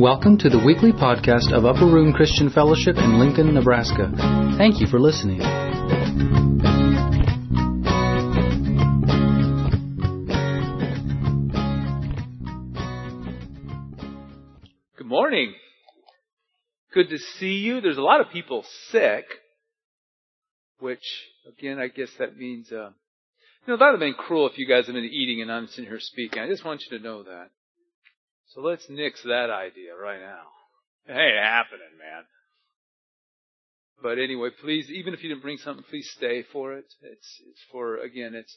Welcome to the weekly podcast of Upper Room Christian Fellowship in Lincoln, Nebraska. Thank you for listening. Good morning. Good to see you. There's a lot of people sick, which again, I guess that means, uh, you know, that would have been cruel if you guys have been eating and I'm sitting here speaking. I just want you to know that. So let's nix that idea right now. It ain't happening, man. But anyway, please, even if you didn't bring something, please stay for it. It's, it's for, again, it's,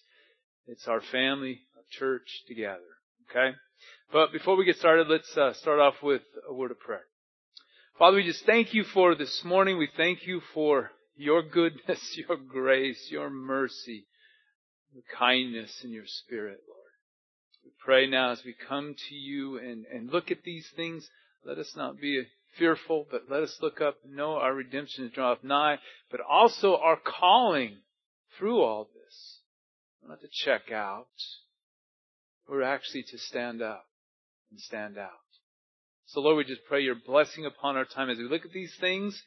it's our family, our church together. Okay? But before we get started, let's uh, start off with a word of prayer. Father, we just thank you for this morning. We thank you for your goodness, your grace, your mercy, your kindness, and your spirit, Lord. Pray now as we come to you and, and look at these things, let us not be fearful, but let us look up and know our redemption is draweth nigh, but also our calling through all this. Not to check out. We're actually to stand up and stand out. So Lord, we just pray your blessing upon our time as we look at these things.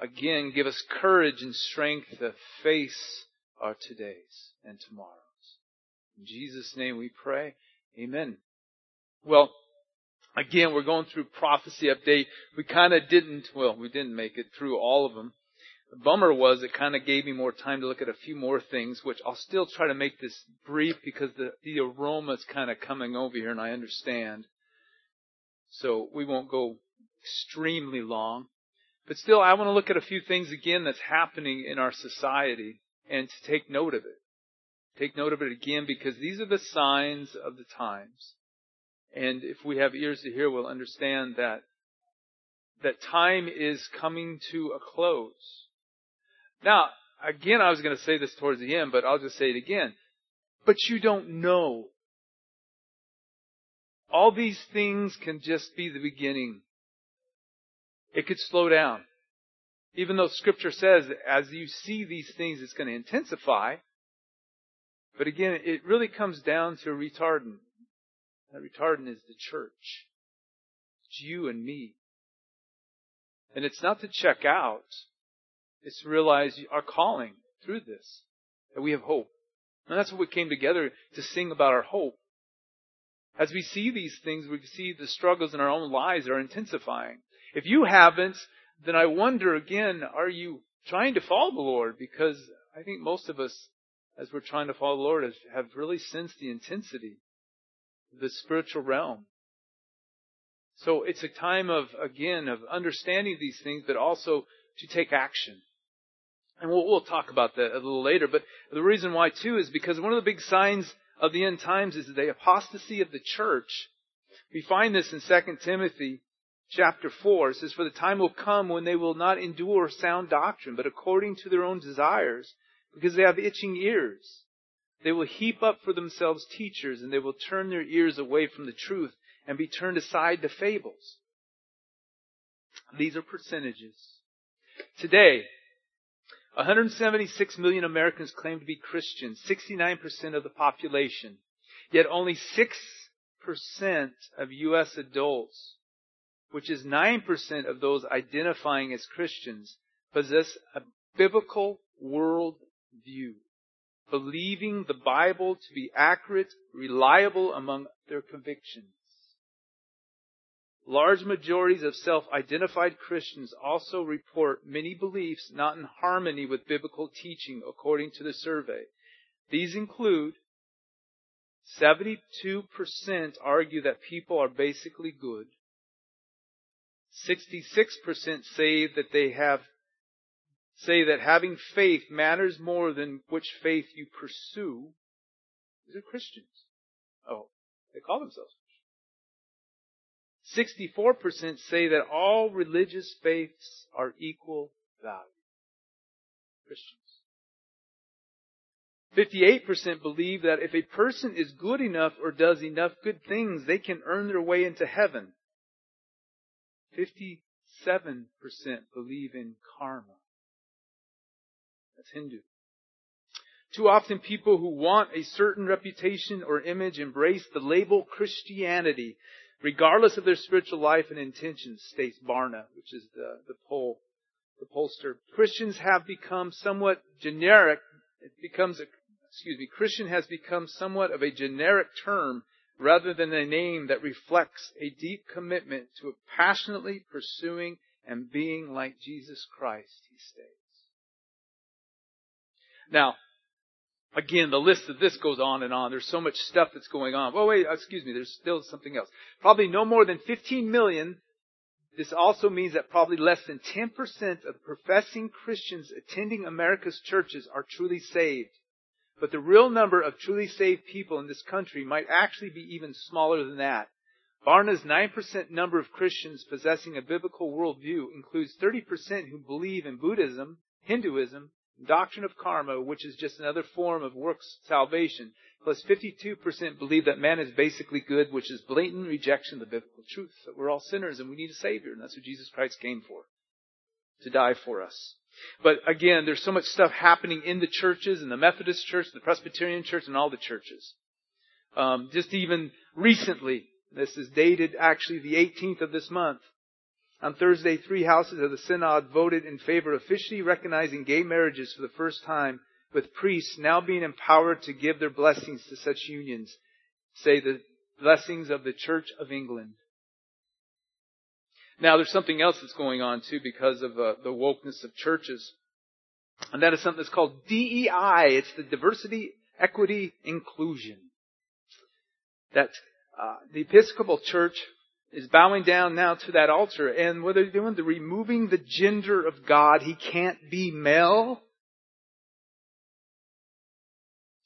Again, give us courage and strength to face our todays and tomorrows. In Jesus' name we pray. Amen. Well, again, we're going through prophecy update. We kind of didn't, well, we didn't make it through all of them. The bummer was it kind of gave me more time to look at a few more things, which I'll still try to make this brief because the, the aroma is kind of coming over here and I understand. So we won't go extremely long. But still, I want to look at a few things again that's happening in our society and to take note of it. Take note of it again because these are the signs of the times. And if we have ears to hear, we'll understand that, that time is coming to a close. Now, again, I was going to say this towards the end, but I'll just say it again. But you don't know. All these things can just be the beginning. It could slow down. Even though scripture says as you see these things, it's going to intensify. But again, it really comes down to a retardant. That retardant is the church. It's you and me. And it's not to check out. It's to realize our calling through this. That we have hope. And that's what we came together to sing about our hope. As we see these things, we see the struggles in our own lives are intensifying. If you haven't, then I wonder again, are you trying to follow the Lord? Because I think most of us as we're trying to follow the Lord have really sensed the intensity of the spiritual realm. So it's a time of, again, of understanding these things, but also to take action. And we'll, we'll talk about that a little later, but the reason why too is because one of the big signs of the end times is the apostasy of the church. We find this in 2 Timothy chapter 4. It says, For the time will come when they will not endure sound doctrine, but according to their own desires, because they have itching ears. They will heap up for themselves teachers, and they will turn their ears away from the truth and be turned aside to fables. These are percentages. Today, 176 million Americans claim to be Christians, 69% of the population. Yet only 6% of U.S. adults, which is 9% of those identifying as Christians, possess a biblical world view, believing the Bible to be accurate, reliable among their convictions. Large majorities of self-identified Christians also report many beliefs not in harmony with biblical teaching according to the survey. These include 72% argue that people are basically good. 66% say that they have say that having faith matters more than which faith you pursue. These are Christians. Oh, they call themselves Christians. 64% say that all religious faiths are equal value. Christians. 58% believe that if a person is good enough or does enough good things, they can earn their way into heaven. 57% believe in karma. That's Hindu. Too often people who want a certain reputation or image embrace the label Christianity, regardless of their spiritual life and intentions, states Barna, which is the, the poll, the pollster. Christians have become somewhat generic. It becomes a, excuse me, Christian has become somewhat of a generic term rather than a name that reflects a deep commitment to passionately pursuing and being like Jesus Christ, he states. Now, again, the list of this goes on and on. There's so much stuff that's going on. Oh wait, excuse me, there's still something else. Probably no more than 15 million. This also means that probably less than 10% of professing Christians attending America's churches are truly saved. But the real number of truly saved people in this country might actually be even smaller than that. Barna's 9% number of Christians possessing a biblical worldview includes 30% who believe in Buddhism, Hinduism, doctrine of karma, which is just another form of works salvation, plus 52% believe that man is basically good, which is blatant rejection of the biblical truth, that we're all sinners and we need a savior, and that's what Jesus Christ came for, to die for us. But again, there's so much stuff happening in the churches, in the Methodist church, the Presbyterian church, and all the churches. Um, just even recently, this is dated actually the 18th of this month, on Thursday, three houses of the synod voted in favor of officially recognizing gay marriages for the first time, with priests now being empowered to give their blessings to such unions. Say the blessings of the Church of England. Now, there's something else that's going on too because of uh, the wokeness of churches. And that is something that's called DEI. It's the diversity, equity, inclusion. That uh, the Episcopal Church is bowing down now to that altar. And what they're doing, they're removing the gender of God. He can't be male.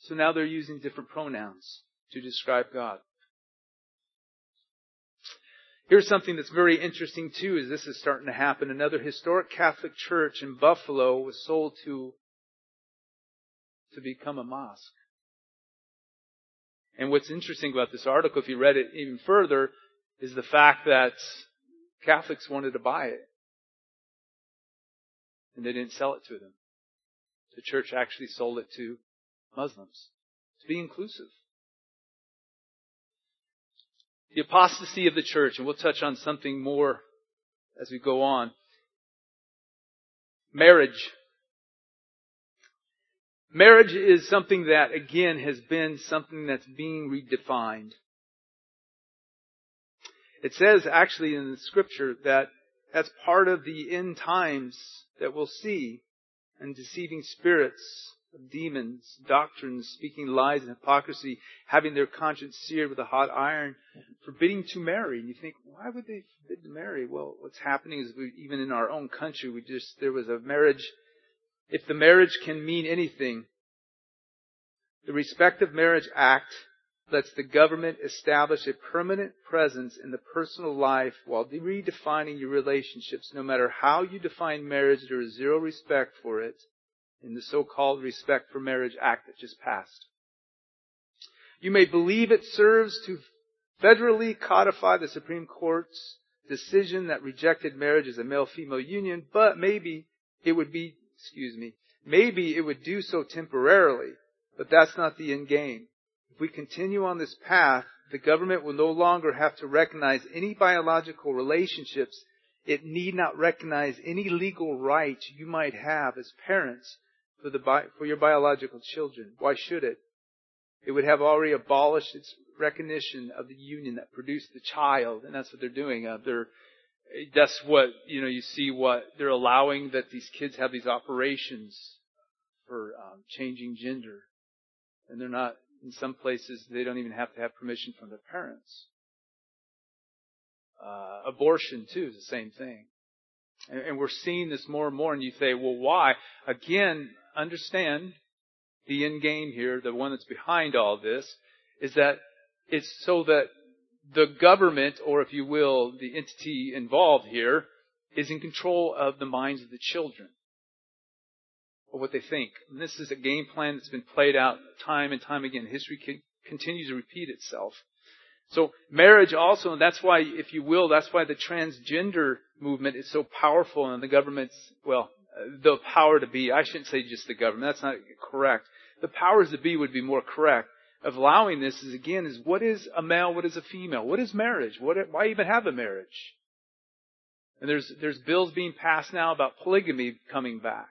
So now they're using different pronouns to describe God. Here's something that's very interesting too, is this is starting to happen. Another historic Catholic church in Buffalo was sold to, to become a mosque. And what's interesting about this article, if you read it even further, is the fact that Catholics wanted to buy it. And they didn't sell it to them. The church actually sold it to Muslims to be inclusive. The apostasy of the church, and we'll touch on something more as we go on. Marriage. Marriage is something that, again, has been something that's being redefined. It says actually in the scripture that that's part of the end times that we'll see and deceiving spirits of demons, doctrines, speaking lies and hypocrisy, having their conscience seared with a hot iron, forbidding to marry. And you think, why would they forbid to marry? Well, what's happening is we, even in our own country, we just, there was a marriage. If the marriage can mean anything, the Respect of Marriage Act lets the government establish a permanent presence in the personal life while redefining your relationships. No matter how you define marriage, there is zero respect for it in the so-called Respect for Marriage Act that just passed. You may believe it serves to federally codify the Supreme Court's decision that rejected marriage as a male-female union, but maybe it would be, excuse me, maybe it would do so temporarily, but that's not the end game. If we continue on this path, the government will no longer have to recognize any biological relationships. It need not recognize any legal rights you might have as parents for, the, for your biological children. Why should it? It would have already abolished its recognition of the union that produced the child, and that's what they're doing. Uh, they're, that's what, you know, you see what, they're allowing that these kids have these operations for um, changing gender. And they're not in some places, they don't even have to have permission from their parents. Uh, abortion too is the same thing. And, and we're seeing this more and more and you say, well why? Again, understand the end game here, the one that's behind all this, is that it's so that the government, or if you will, the entity involved here, is in control of the minds of the children or what they think. And this is a game plan that's been played out time and time again. History continues to repeat itself. So marriage also, and that's why, if you will, that's why the transgender movement is so powerful and the government's, well, the power to be, I shouldn't say just the government, that's not correct. The powers to be would be more correct. of allowing this is again is what is a male, what is a female, what is marriage, what why even have a marriage? And there's there's bills being passed now about polygamy coming back.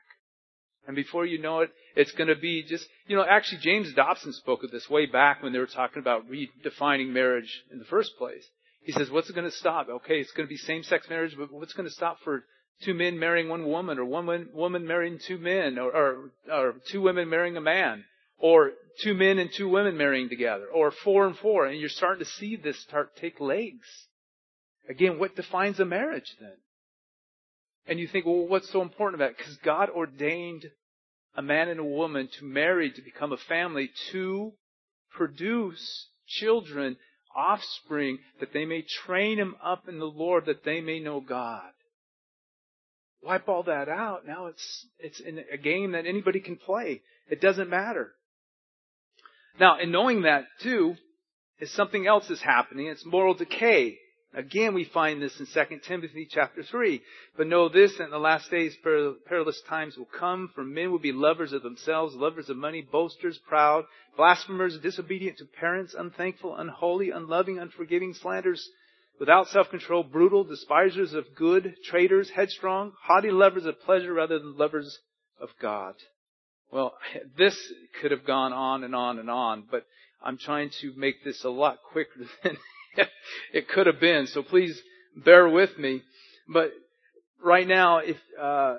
And before you know it, it's going to be just, you know, actually James Dobson spoke of this way back when they were talking about redefining marriage in the first place. He says, what's going to stop? Okay, it's going to be same-sex marriage, but what's going to stop for two men marrying one woman, or one woman marrying two men, or, or, or two women marrying a man, or two men and two women marrying together, or four and four, and you're starting to see this start take legs. Again, what defines a marriage then? And you think, well, what's so important about it? Because God ordained a man and a woman to marry, to become a family, to produce children, offspring, that they may train them up in the Lord, that they may know God. Wipe all that out. Now it's, it's in a game that anybody can play. It doesn't matter. Now, in knowing that too, is something else is happening. It's moral decay. Again, we find this in 2 Timothy chapter 3. But know this, that in the last days perilous times will come, for men will be lovers of themselves, lovers of money, boasters, proud, blasphemers, disobedient to parents, unthankful, unholy, unloving, unforgiving, slanders, without self-control, brutal, despisers of good, traitors, headstrong, haughty lovers of pleasure rather than lovers of God. Well, this could have gone on and on and on, but I'm trying to make this a lot quicker than it could have been. So please bear with me. But right now, if uh,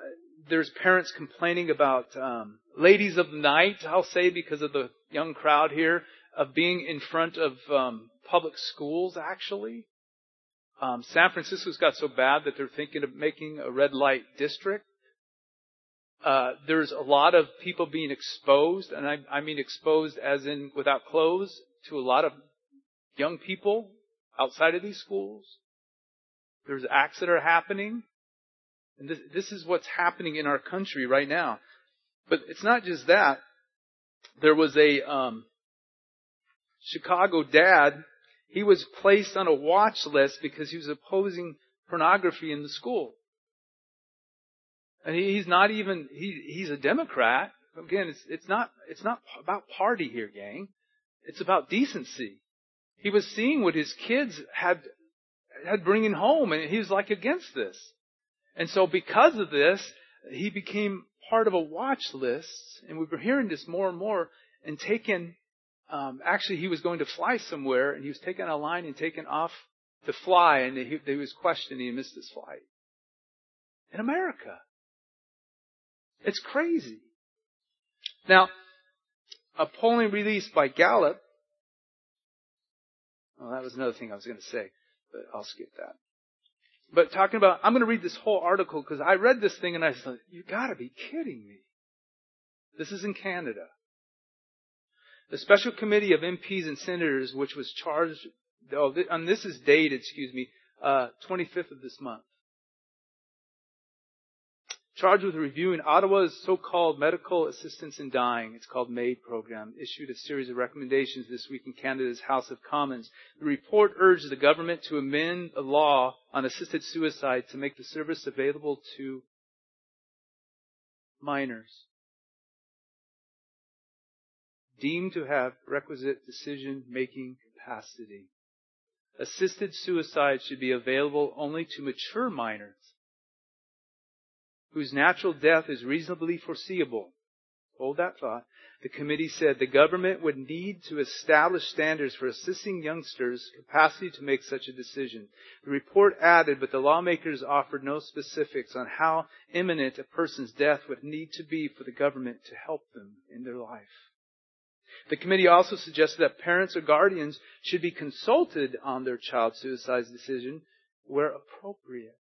there's parents complaining about um, ladies of night, I'll say because of the young crowd here, of being in front of um, public schools. Actually, um, San Francisco's got so bad that they're thinking of making a red light district. Uh, there's a lot of people being exposed, and I, I mean exposed as in without clothes, to a lot of young people outside of these schools. There's acts that are happening. And this, this is what's happening in our country right now. But it's not just that. There was a um, Chicago dad. He was placed on a watch list because he was opposing pornography in the school. And he, he's not even he, he's a Democrat. Again, it's it's not it's not about party here, gang. It's about decency. He was seeing what his kids had, had bringing home and he was like against this. And so because of this, he became part of a watch list and we were hearing this more and more and taken, um, actually he was going to fly somewhere and he was taken on a line and taken off to fly and he, he was questioning he missed his flight. In America. It's crazy. Now, a polling released by Gallup well, that was another thing I was going to say, but I'll skip that. But talking about, I'm going to read this whole article because I read this thing and I thought, you gotta be kidding me. This is in Canada. The special committee of MPs and senators, which was charged, oh, and this is dated, excuse me, uh, 25th of this month charged with reviewing Ottawa's so-called medical assistance in dying. It's called MAID program, issued a series of recommendations this week in Canada's House of Commons. The report urged the government to amend the law on assisted suicide to make the service available to minors deemed to have requisite decision-making capacity. Assisted suicide should be available only to mature minors whose natural death is reasonably foreseeable. Hold that thought. The committee said the government would need to establish standards for assisting youngsters' capacity to make such a decision. The report added, but the lawmakers offered no specifics on how imminent a person's death would need to be for the government to help them in their life. The committee also suggested that parents or guardians should be consulted on their child's suicide decision where appropriate.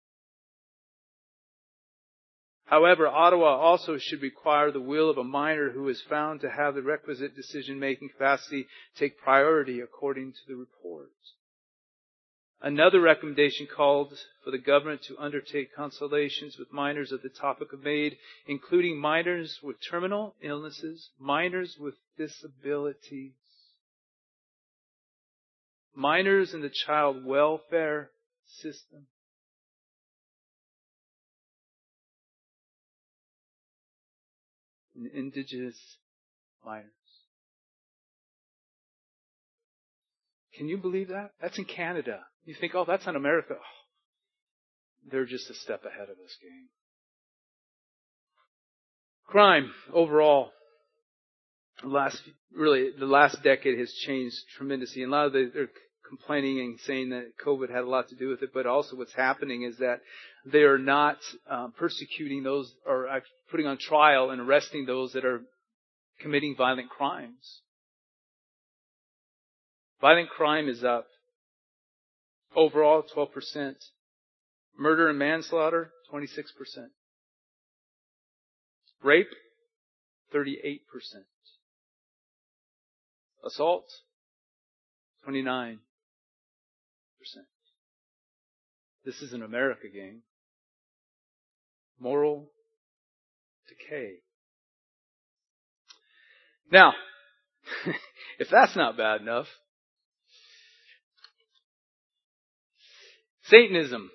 However, Ottawa also should require the will of a minor who is found to have the requisite decision-making capacity take priority according to the report. Another recommendation called for the government to undertake consultations with minors of the topic of MAID, including minors with terminal illnesses, minors with disabilities, minors in the child welfare system, indigenous miners. Can you believe that? That's in Canada. You think, oh, that's in America. Oh, they're just a step ahead of us, gang. Crime overall, last really the last decade has changed tremendously. And a lot of the, complaining and saying that COVID had a lot to do with it, but also what's happening is that they are not um, persecuting those or putting on trial and arresting those that are committing violent crimes. Violent crime is up. Overall, 12%. Murder and manslaughter, 26%. Rape, 38%. Assault, 29%. This is an America game. Moral decay. Now, if that's not bad enough, Satanism.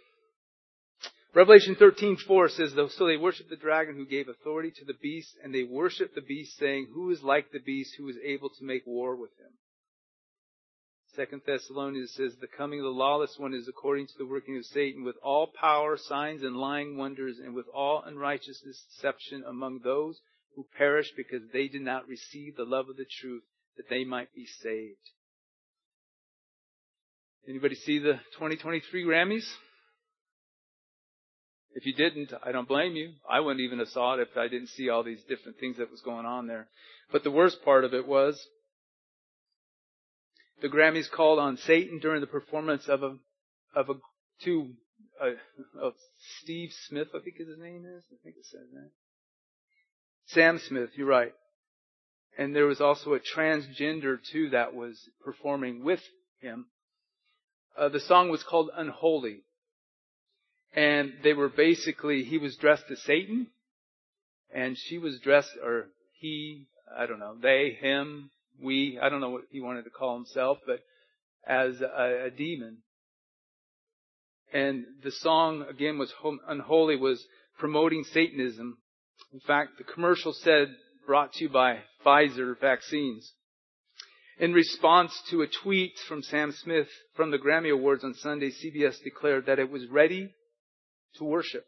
Revelation 13:4 says, "So they worship the dragon who gave authority to the beast, and they worship the beast, saying, Who is like the beast who is able to make war with him?" Second Thessalonians says, "The coming of the lawless one is according to the working of Satan, with all power, signs, and lying wonders, and with all unrighteousness, deception among those who perish, because they did not receive the love of the truth, that they might be saved." Anybody see the 2023 Grammys? If you didn't, I don't blame you. I wouldn't even have saw it if I didn't see all these different things that was going on there. But the worst part of it was the Grammys called on Satan during the performance of a of a two uh, of Steve Smith, I think his name is. I think it says that. Sam Smith, you're right. And there was also a transgender too that was performing with him. Uh, the song was called Unholy. And they were basically, he was dressed as Satan, and she was dressed, or he, I don't know, they, him, we, I don't know what he wanted to call himself, but as a, a demon. And the song, again, was Unholy, was promoting Satanism. In fact, the commercial said, brought to you by Pfizer vaccines. In response to a tweet from Sam Smith from the Grammy Awards on Sunday, CBS declared that it was ready to worship.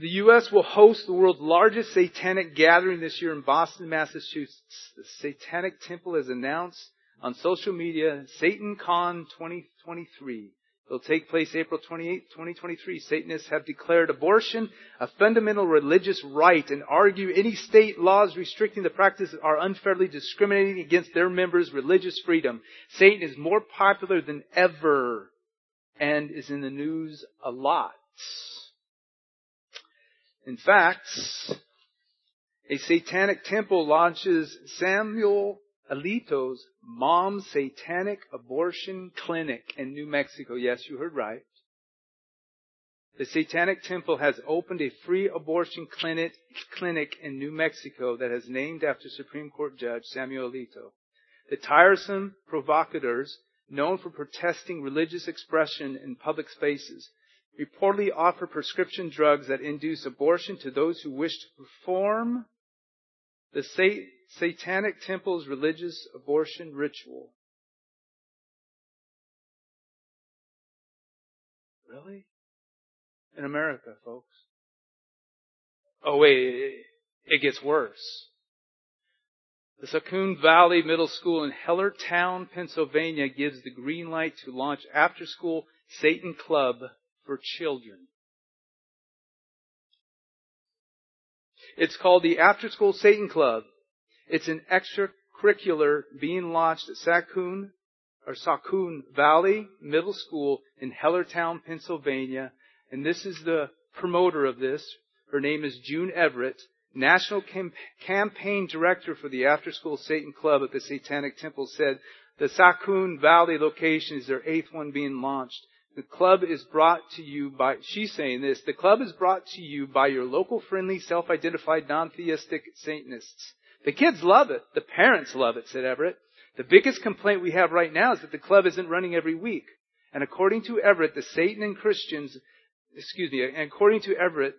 The U.S. will host the world's largest satanic gathering this year in Boston, Massachusetts. The Satanic Temple has announced on social media SatanCon 2023. It'll take place April 28, 2023. Satanists have declared abortion a fundamental religious right and argue any state laws restricting the practice are unfairly discriminating against their members' religious freedom. Satan is more popular than ever and is in the news a lot. In fact, a satanic temple launches Samuel Alito's mom's satanic abortion clinic in New Mexico. Yes, you heard right. The Satanic Temple has opened a free abortion clinic, clinic in New Mexico that is named after Supreme Court Judge Samuel Alito. The tiresome provocateurs, known for protesting religious expression in public spaces, reportedly offer prescription drugs that induce abortion to those who wish to perform the Satanic Temple's religious abortion ritual. Really? In America, folks. Oh wait, it gets worse. The Saucon Valley Middle School in Hellertown, Pennsylvania gives the green light to launch after school Satan Club for children. It's called the After School Satan Club. It's an extracurricular being launched at Saucon or Saucon Valley Middle School in Hellertown, Pennsylvania. And this is the promoter of this. Her name is June Everett, National Cam- Campaign Director for the After School Satan Club at the Satanic Temple said the Saucon Valley location is their eighth one being launched. The club is brought to you by, she's saying this, the club is brought to you by your local friendly self-identified non-theistic Satanists. The kids love it. The parents love it, said Everett. The biggest complaint we have right now is that the club isn't running every week. And according to Everett, the Satan and Christians, excuse me, and according to Everett,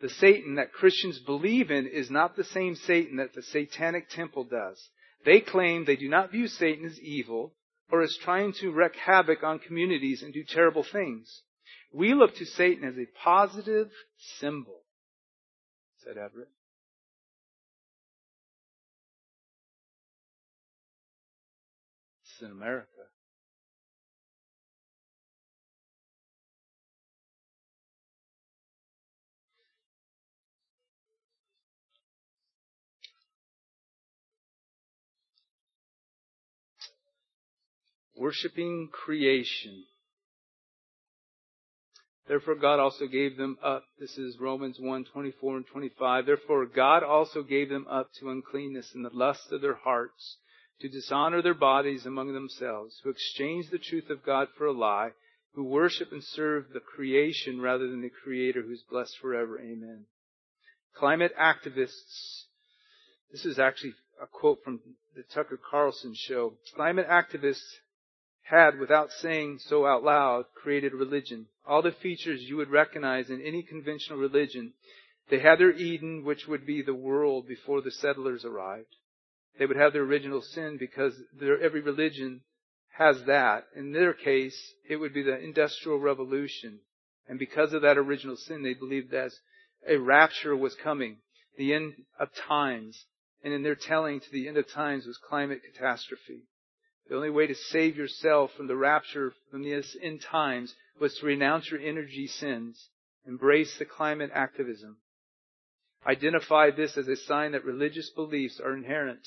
The Satan that Christians believe in is not the same Satan that the satanic temple does. They claim they do not view Satan as evil or is trying to wreak havoc on communities and do terrible things. We look to Satan as a positive symbol, said Everett. Is in America. Worshipping creation. Therefore God also gave them up. This is Romans 1, 24 and 25. Therefore God also gave them up to uncleanness and the lust of their hearts, to dishonor their bodies among themselves, who exchange the truth of God for a lie, who worship and serve the creation rather than the Creator who is blessed forever. Amen. Climate activists. This is actually a quote from the Tucker Carlson show. Climate activists had, without saying so out loud, created religion. All the features you would recognize in any conventional religion. They had their Eden, which would be the world before the settlers arrived. They would have their original sin because their, every religion has that. In their case, it would be the Industrial Revolution. And because of that original sin, they believed that a rapture was coming, the end of times. And in their telling to the end of times was climate catastrophe. The only way to save yourself from the rapture from the end times was to renounce your energy sins, embrace the climate activism. Identify this as a sign that religious beliefs are inherent.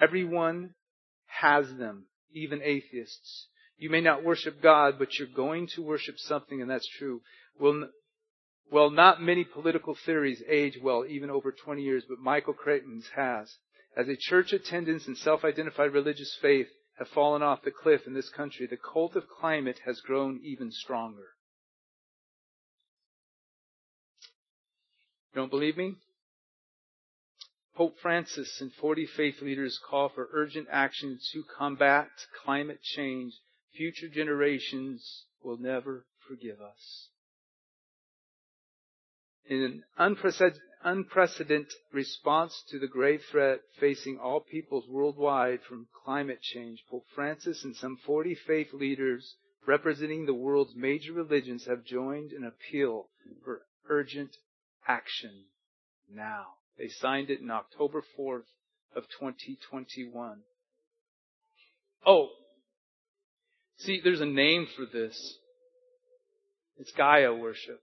Everyone has them, even atheists. You may not worship God, but you're going to worship something, and that's true. Well, well, not many political theories age well, even over 20 years, but Michael Crichton's has as a church attendance and self-identified religious faith have fallen off the cliff in this country, the cult of climate has grown even stronger. Don't believe me? Pope Francis and 40 faith leaders call for urgent action to combat climate change. Future generations will never forgive us. In an unprecedented response to the grave threat facing all peoples worldwide from climate change, Pope Francis and some 40 faith leaders representing the world's major religions have joined an appeal for urgent action now. They signed it in October 4th of 2021. Oh, see, there's a name for this. It's Gaia worship.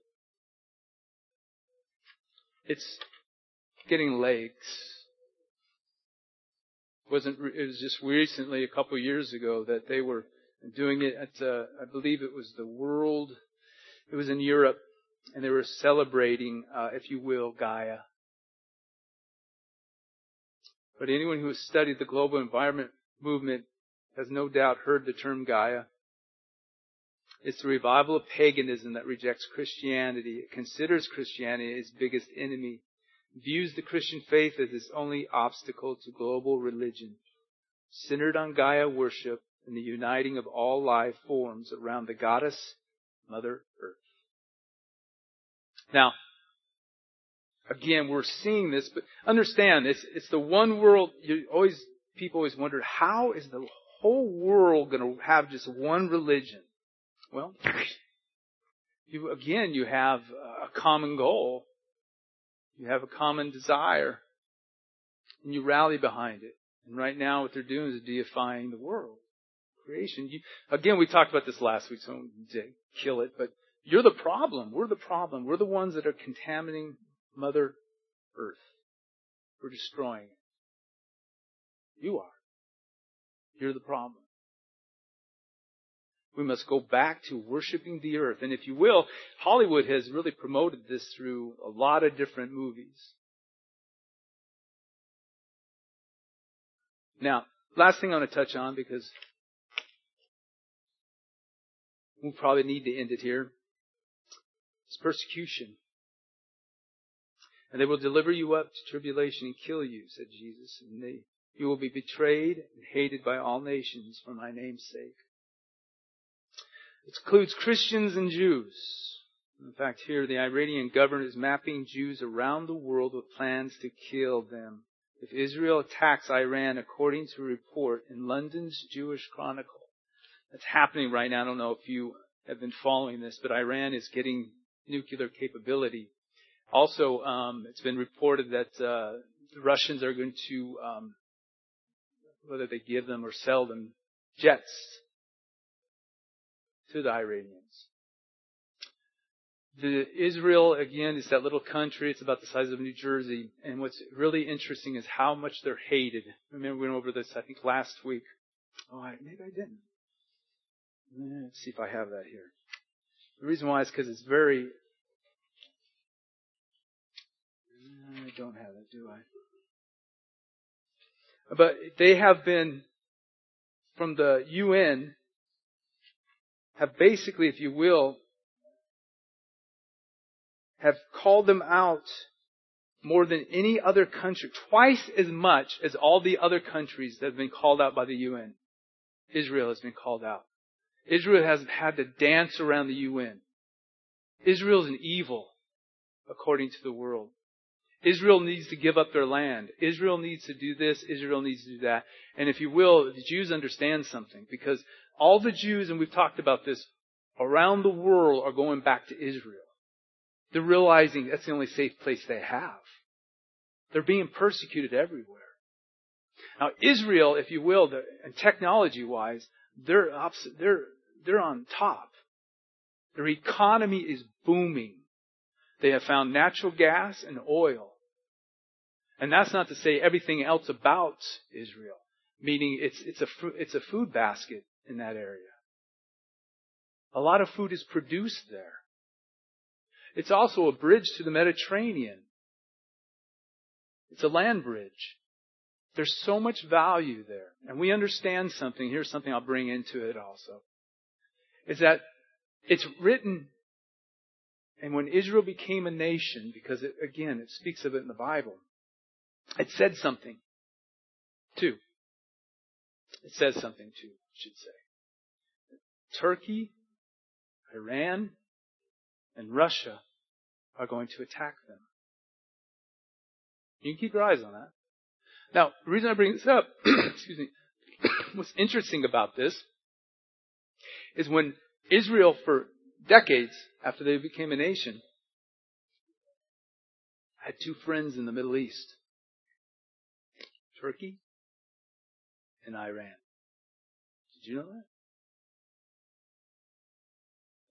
It's getting legs. It wasn't it was just recently a couple years ago that they were doing it at uh, I believe it was the World it was in Europe and they were celebrating uh, if you will Gaia. But anyone who has studied the global environment movement has no doubt heard the term Gaia. It's the revival of paganism that rejects Christianity. It considers Christianity its biggest enemy, views the Christian faith as its only obstacle to global religion, centered on Gaia worship and the uniting of all life forms around the goddess, Mother Earth. Now, again, we're seeing this, but understand, it's, it's the one world, you always, people always wonder, how is the whole world going to have just one religion? Well, you, again, you have a common goal. You have a common desire. And you rally behind it. And right now what they're doing is deifying the world. Creation. You, again, we talked about this last week, so I don't kill it, but you're the problem. We're the problem. We're the ones that are contaminating Mother Earth. We're destroying it. You are. You're the problem. We must go back to worshiping the earth. And if you will, Hollywood has really promoted this through a lot of different movies. Now, last thing I want to touch on because we'll probably need to end it here. It's persecution. And they will deliver you up to tribulation and kill you, said Jesus. And they, you will be betrayed and hated by all nations for my name's sake. It includes Christians and Jews. In fact, here the Iranian government is mapping Jews around the world with plans to kill them. If Israel attacks Iran, according to a report in London's Jewish Chronicle, that's happening right now. I don't know if you have been following this, but Iran is getting nuclear capability. Also, um, it's been reported that uh, the Russians are going to, um, whether they give them or sell them, jets to the Iranians. The Israel, again, is that little country. It's about the size of New Jersey. And what's really interesting is how much they're hated. I remember we went over this, I think, last week. Oh, I, maybe I didn't. Eh, let's see if I have that here. The reason why is because it's very. Eh, I don't have it, do I? But they have been, from the UN, have basically, if you will, have called them out more than any other country, twice as much as all the other countries that have been called out by the UN. Israel has been called out. Israel has had to dance around the UN. Israel is an evil, according to the world. Israel needs to give up their land. Israel needs to do this. Israel needs to do that. And if you will, the Jews understand something because all the Jews, and we've talked about this, around the world are going back to Israel. They're realizing that's the only safe place they have. They're being persecuted everywhere. Now, Israel, if you will, and technology wise, they're, they're, they're on top. Their economy is booming. They have found natural gas and oil. And that's not to say everything else about Israel, meaning it's, it's, a, it's a food basket in that area. A lot of food is produced there. It's also a bridge to the Mediterranean. It's a land bridge. There's so much value there. And we understand something. Here's something I'll bring into it also. Is that it's written, and when Israel became a nation, because it, again, it speaks of it in the Bible, it said something too. It says something too, I should say. Turkey, Iran, and Russia are going to attack them. You can keep your eyes on that. Now, the reason I bring this up, excuse me, what's interesting about this is when Israel, for decades after they became a nation, had two friends in the Middle East. Turkey and Iran. Did you know that?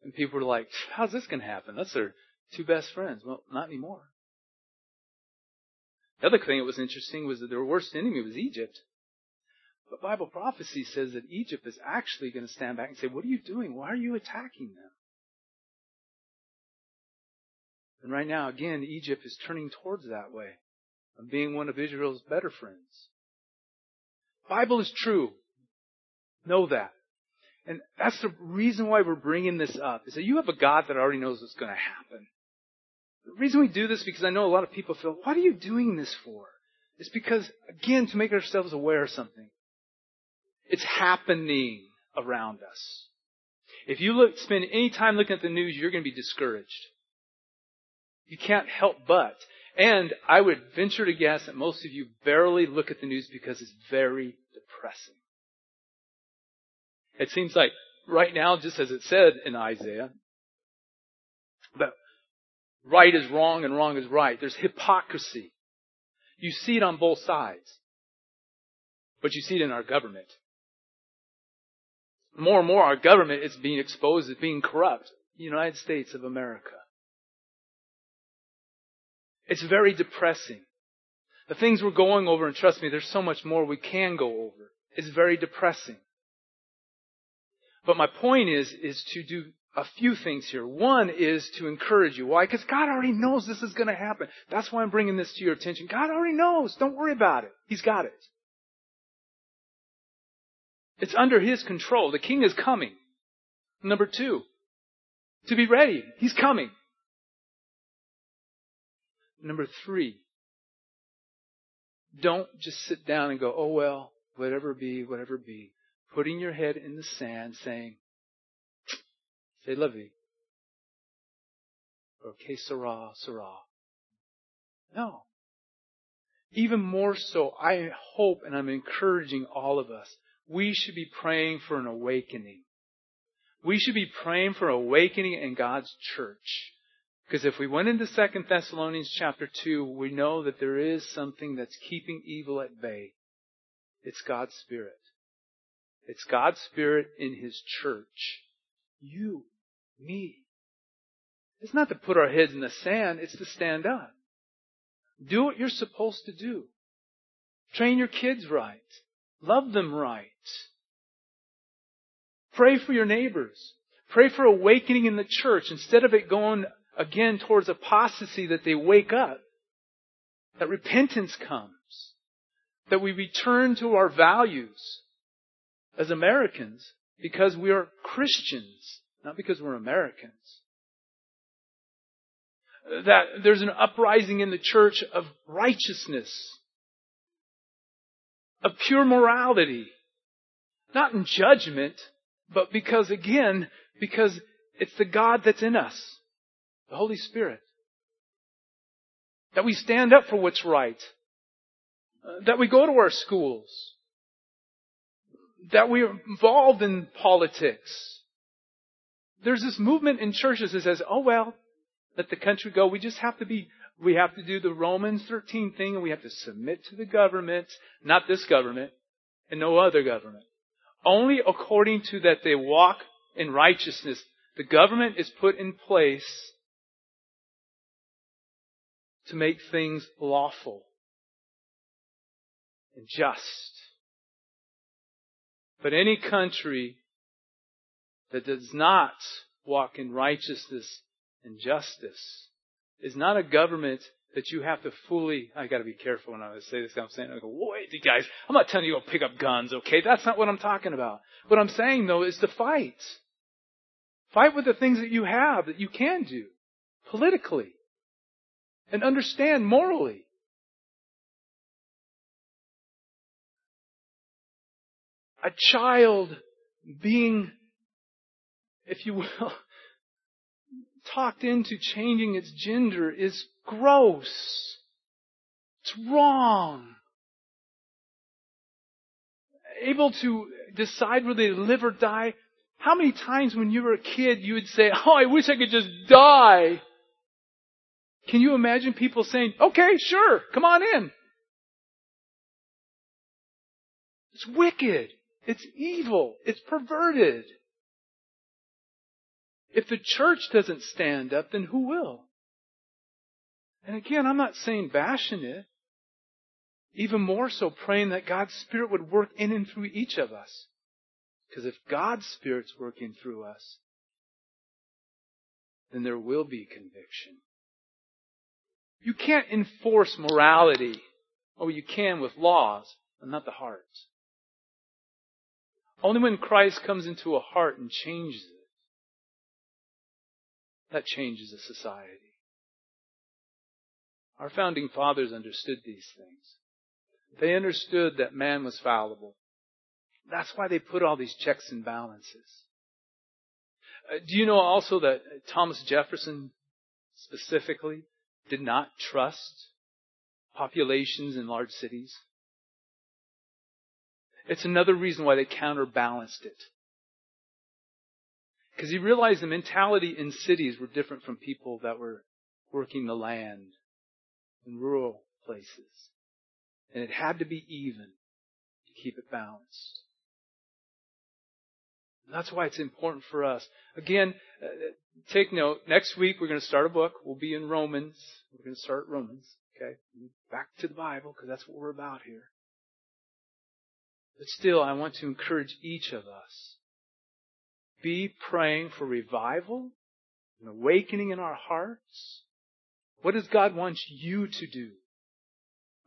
And people were like, how's this going to happen? That's their two best friends. Well, not anymore. The other thing that was interesting was that their worst enemy was Egypt. But Bible prophecy says that Egypt is actually going to stand back and say, What are you doing? Why are you attacking them? And right now, again, Egypt is turning towards that way of being one of Israel's better friends. Bible is true. Know that. And that's the reason why we're bringing this up, is that you have a God that already knows what's going to happen. The reason we do this is because I know a lot of people feel, what are you doing this for? It's because, again, to make ourselves aware of something. It's happening around us. If you look, spend any time looking at the news, you're going to be discouraged. You can't help but. And I would venture to guess that most of you barely look at the news because it's very depressing. It seems like right now, just as it said in Isaiah, that right is wrong and wrong is right. There's hypocrisy. You see it on both sides. But you see it in our government. More and more our government is being exposed as being corrupt. The United States of America. It's very depressing. The things we're going over, and trust me, there's so much more we can go over. It's very depressing. But my point is, is to do a few things here. One is to encourage you. Why? Because God already knows this is going to happen. That's why I'm bringing this to your attention. God already knows. Don't worry about it. He's got it. It's under His control. The King is coming. Number two, to be ready. He's coming. Number three, don't just sit down and go, oh well, whatever be, whatever be. Putting your head in the sand saying, c'est la vie. or que sera. No. Even more so, I hope and I'm encouraging all of us, we should be praying for an awakening. We should be praying for awakening in God's church. Because if we went into 2 Thessalonians chapter 2, we know that there is something that's keeping evil at bay. It's God's Spirit. It's God's Spirit in His church. You, me. It's not to put our heads in the sand, it's to stand up. Do what you're supposed to do. Train your kids right. Love them right. Pray for your neighbors. Pray for awakening in the church instead of it going again towards apostasy that they wake up. That repentance comes. That we return to our values as Americans because we are Christians, not because we're Americans. That there's an uprising in the church of righteousness, of pure morality, not in judgment, but because again, because it's the God that's in us, the Holy Spirit. That we stand up for what's right. That we go to our schools that we're involved in politics. There's this movement in churches that says, oh well, let the country go. We just have to be, we have to do the Romans 13 thing and we have to submit to the government, not this government and no other government. Only according to that they walk in righteousness. The government is put in place to make things lawful and just. But any country that does not walk in righteousness and justice is not a government that you have to fully, I gotta be careful when I say this, I'm saying, I go, wait, you guys, I'm not telling you to go pick up guns, okay? That's not what I'm talking about. What I'm saying though is to fight. Fight with the things that you have, that you can do, politically. And understand morally. a child being, if you will, talked into changing its gender is gross. It's wrong. Able to decide whether they live or die. How many times when you were a kid you would say, oh, I wish I could just die. Can you imagine people saying, okay, sure, come on in. It's wicked. It's evil. It's perverted. If the church doesn't stand up, then who will? And again, I'm not saying bashing it. Even more so praying that God's Spirit would work in and through each of us. Because if God's Spirit's working through us, then there will be conviction. You can't enforce morality. Oh, you can with laws, but not the heart. Only when Christ comes into a heart and changes it, that changes a society. Our founding fathers understood these things. They understood that man was fallible. That's why they put all these checks and balances. Uh, do you know also that Thomas Jefferson specifically did not trust populations in large cities? It's another reason why they counterbalanced it. Because he realized the mentality in cities were different from people that were working the land in rural places. And it had to be even to keep it balanced. That's why it's important for us. Again, uh, take note. Next week we're going to start a book. We'll be in Romans. We're going to start Romans. Okay? Back to the Bible because that's what we're about here. But still, I want to encourage each of us. Be praying for revival, and awakening in our hearts. What does God want you to do?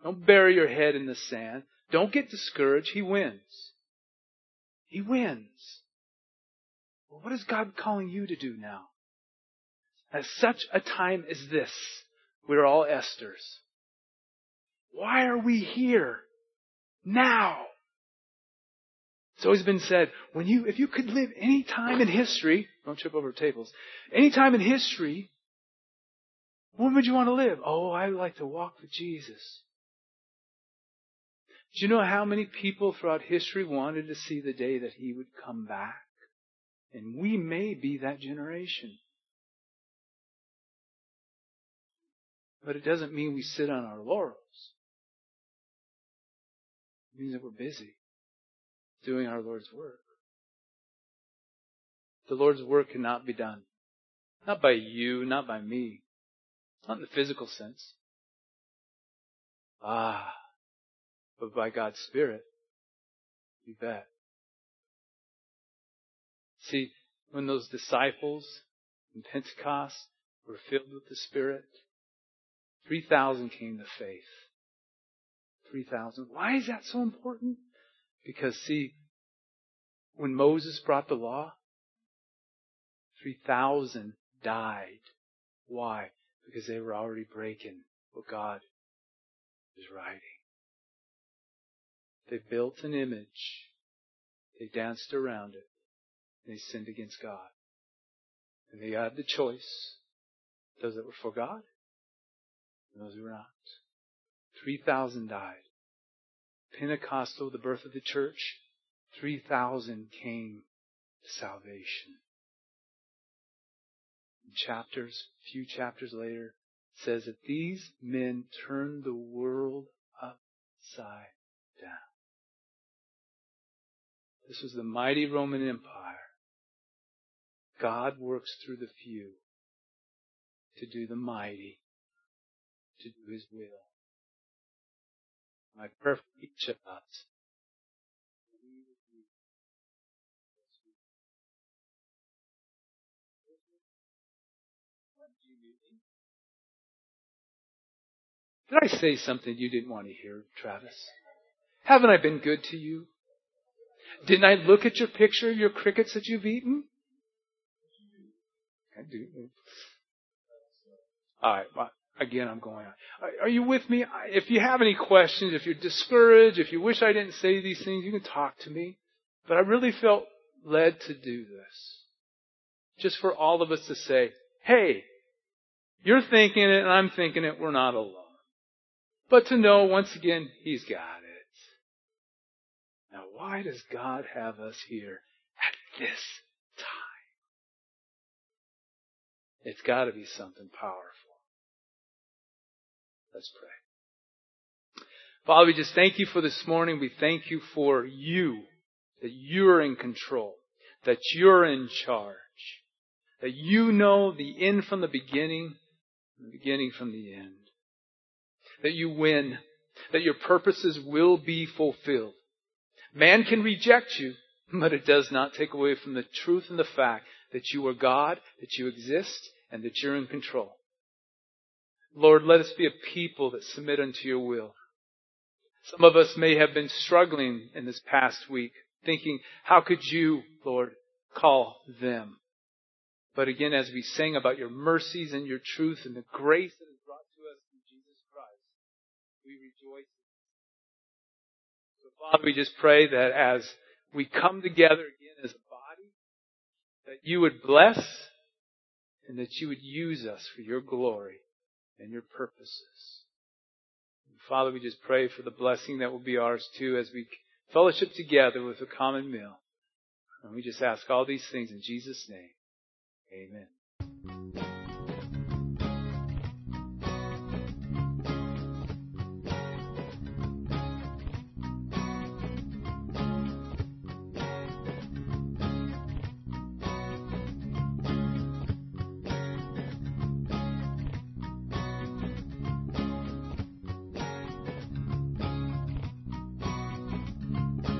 Don't bury your head in the sand. Don't get discouraged. He wins. He wins. Well, what is God calling you to do now? At such a time as this, we're all Esther's. Why are we here? Now. It's always been said, when you, if you could live any time in history, don't trip over tables, any time in history, When would you want to live? Oh, I would like to walk with Jesus. Do you know how many people throughout history wanted to see the day that he would come back? And we may be that generation. But it doesn't mean we sit on our laurels. It means that we're busy doing our Lord's work. The Lord's work cannot be done. Not by you, not by me. Not in the physical sense. Ah, but by God's Spirit. You bet. See, when those disciples in Pentecost were filled with the Spirit, 3,000 came to faith. 3,000. Why is that so important? Because see, when Moses brought the law, 3,000 died. Why? Because they were already breaking what God was writing. They built an image. They danced around it. And they sinned against God. And they had the choice. Those that were for God and those who were not. 3,000 died. Pentecostal, the birth of the church, 3,000 came to salvation. In chapters, a few chapters later, says that these men turned the world upside down. This was the mighty Roman Empire. God works through the few to do the mighty, to do His will. My prayer for each of us Did I say something you didn't want to hear, Travis? Haven't I been good to you? Didn't I look at your picture of your crickets that you've eaten? All right. Well, again, I'm going on. Are you with me? If you have any questions, if you're discouraged, if you wish I didn't say these things, you can talk to me. But I really felt led to do this. Just for all of us to say, hey, you're thinking it and I'm thinking it, we're not alone. But to know once again, He's got it. Now why does God have us here at this It's gotta be something powerful. Let's pray. Father, we just thank you for this morning. We thank you for you, that you're in control, that you're in charge, that you know the end from the beginning, the beginning from the end that you win, that your purposes will be fulfilled. Man can reject you, but it does not take away from the truth and the fact that you are God, that you exist, and that you're in control. Lord, let us be a people that submit unto your will. Some of us may have been struggling in this past week, thinking, how could you, Lord, call them? But again, as we sang about your mercies and your truth and the grace that is brought to us through Jesus Christ, we rejoice. So Father, we just pray that as we come together again as a body, that you would bless and that you would use us for your glory and your purposes. Father, we just pray for the blessing that will be ours too as we fellowship together with a common meal. And we just ask all these things in Jesus' name. Amen.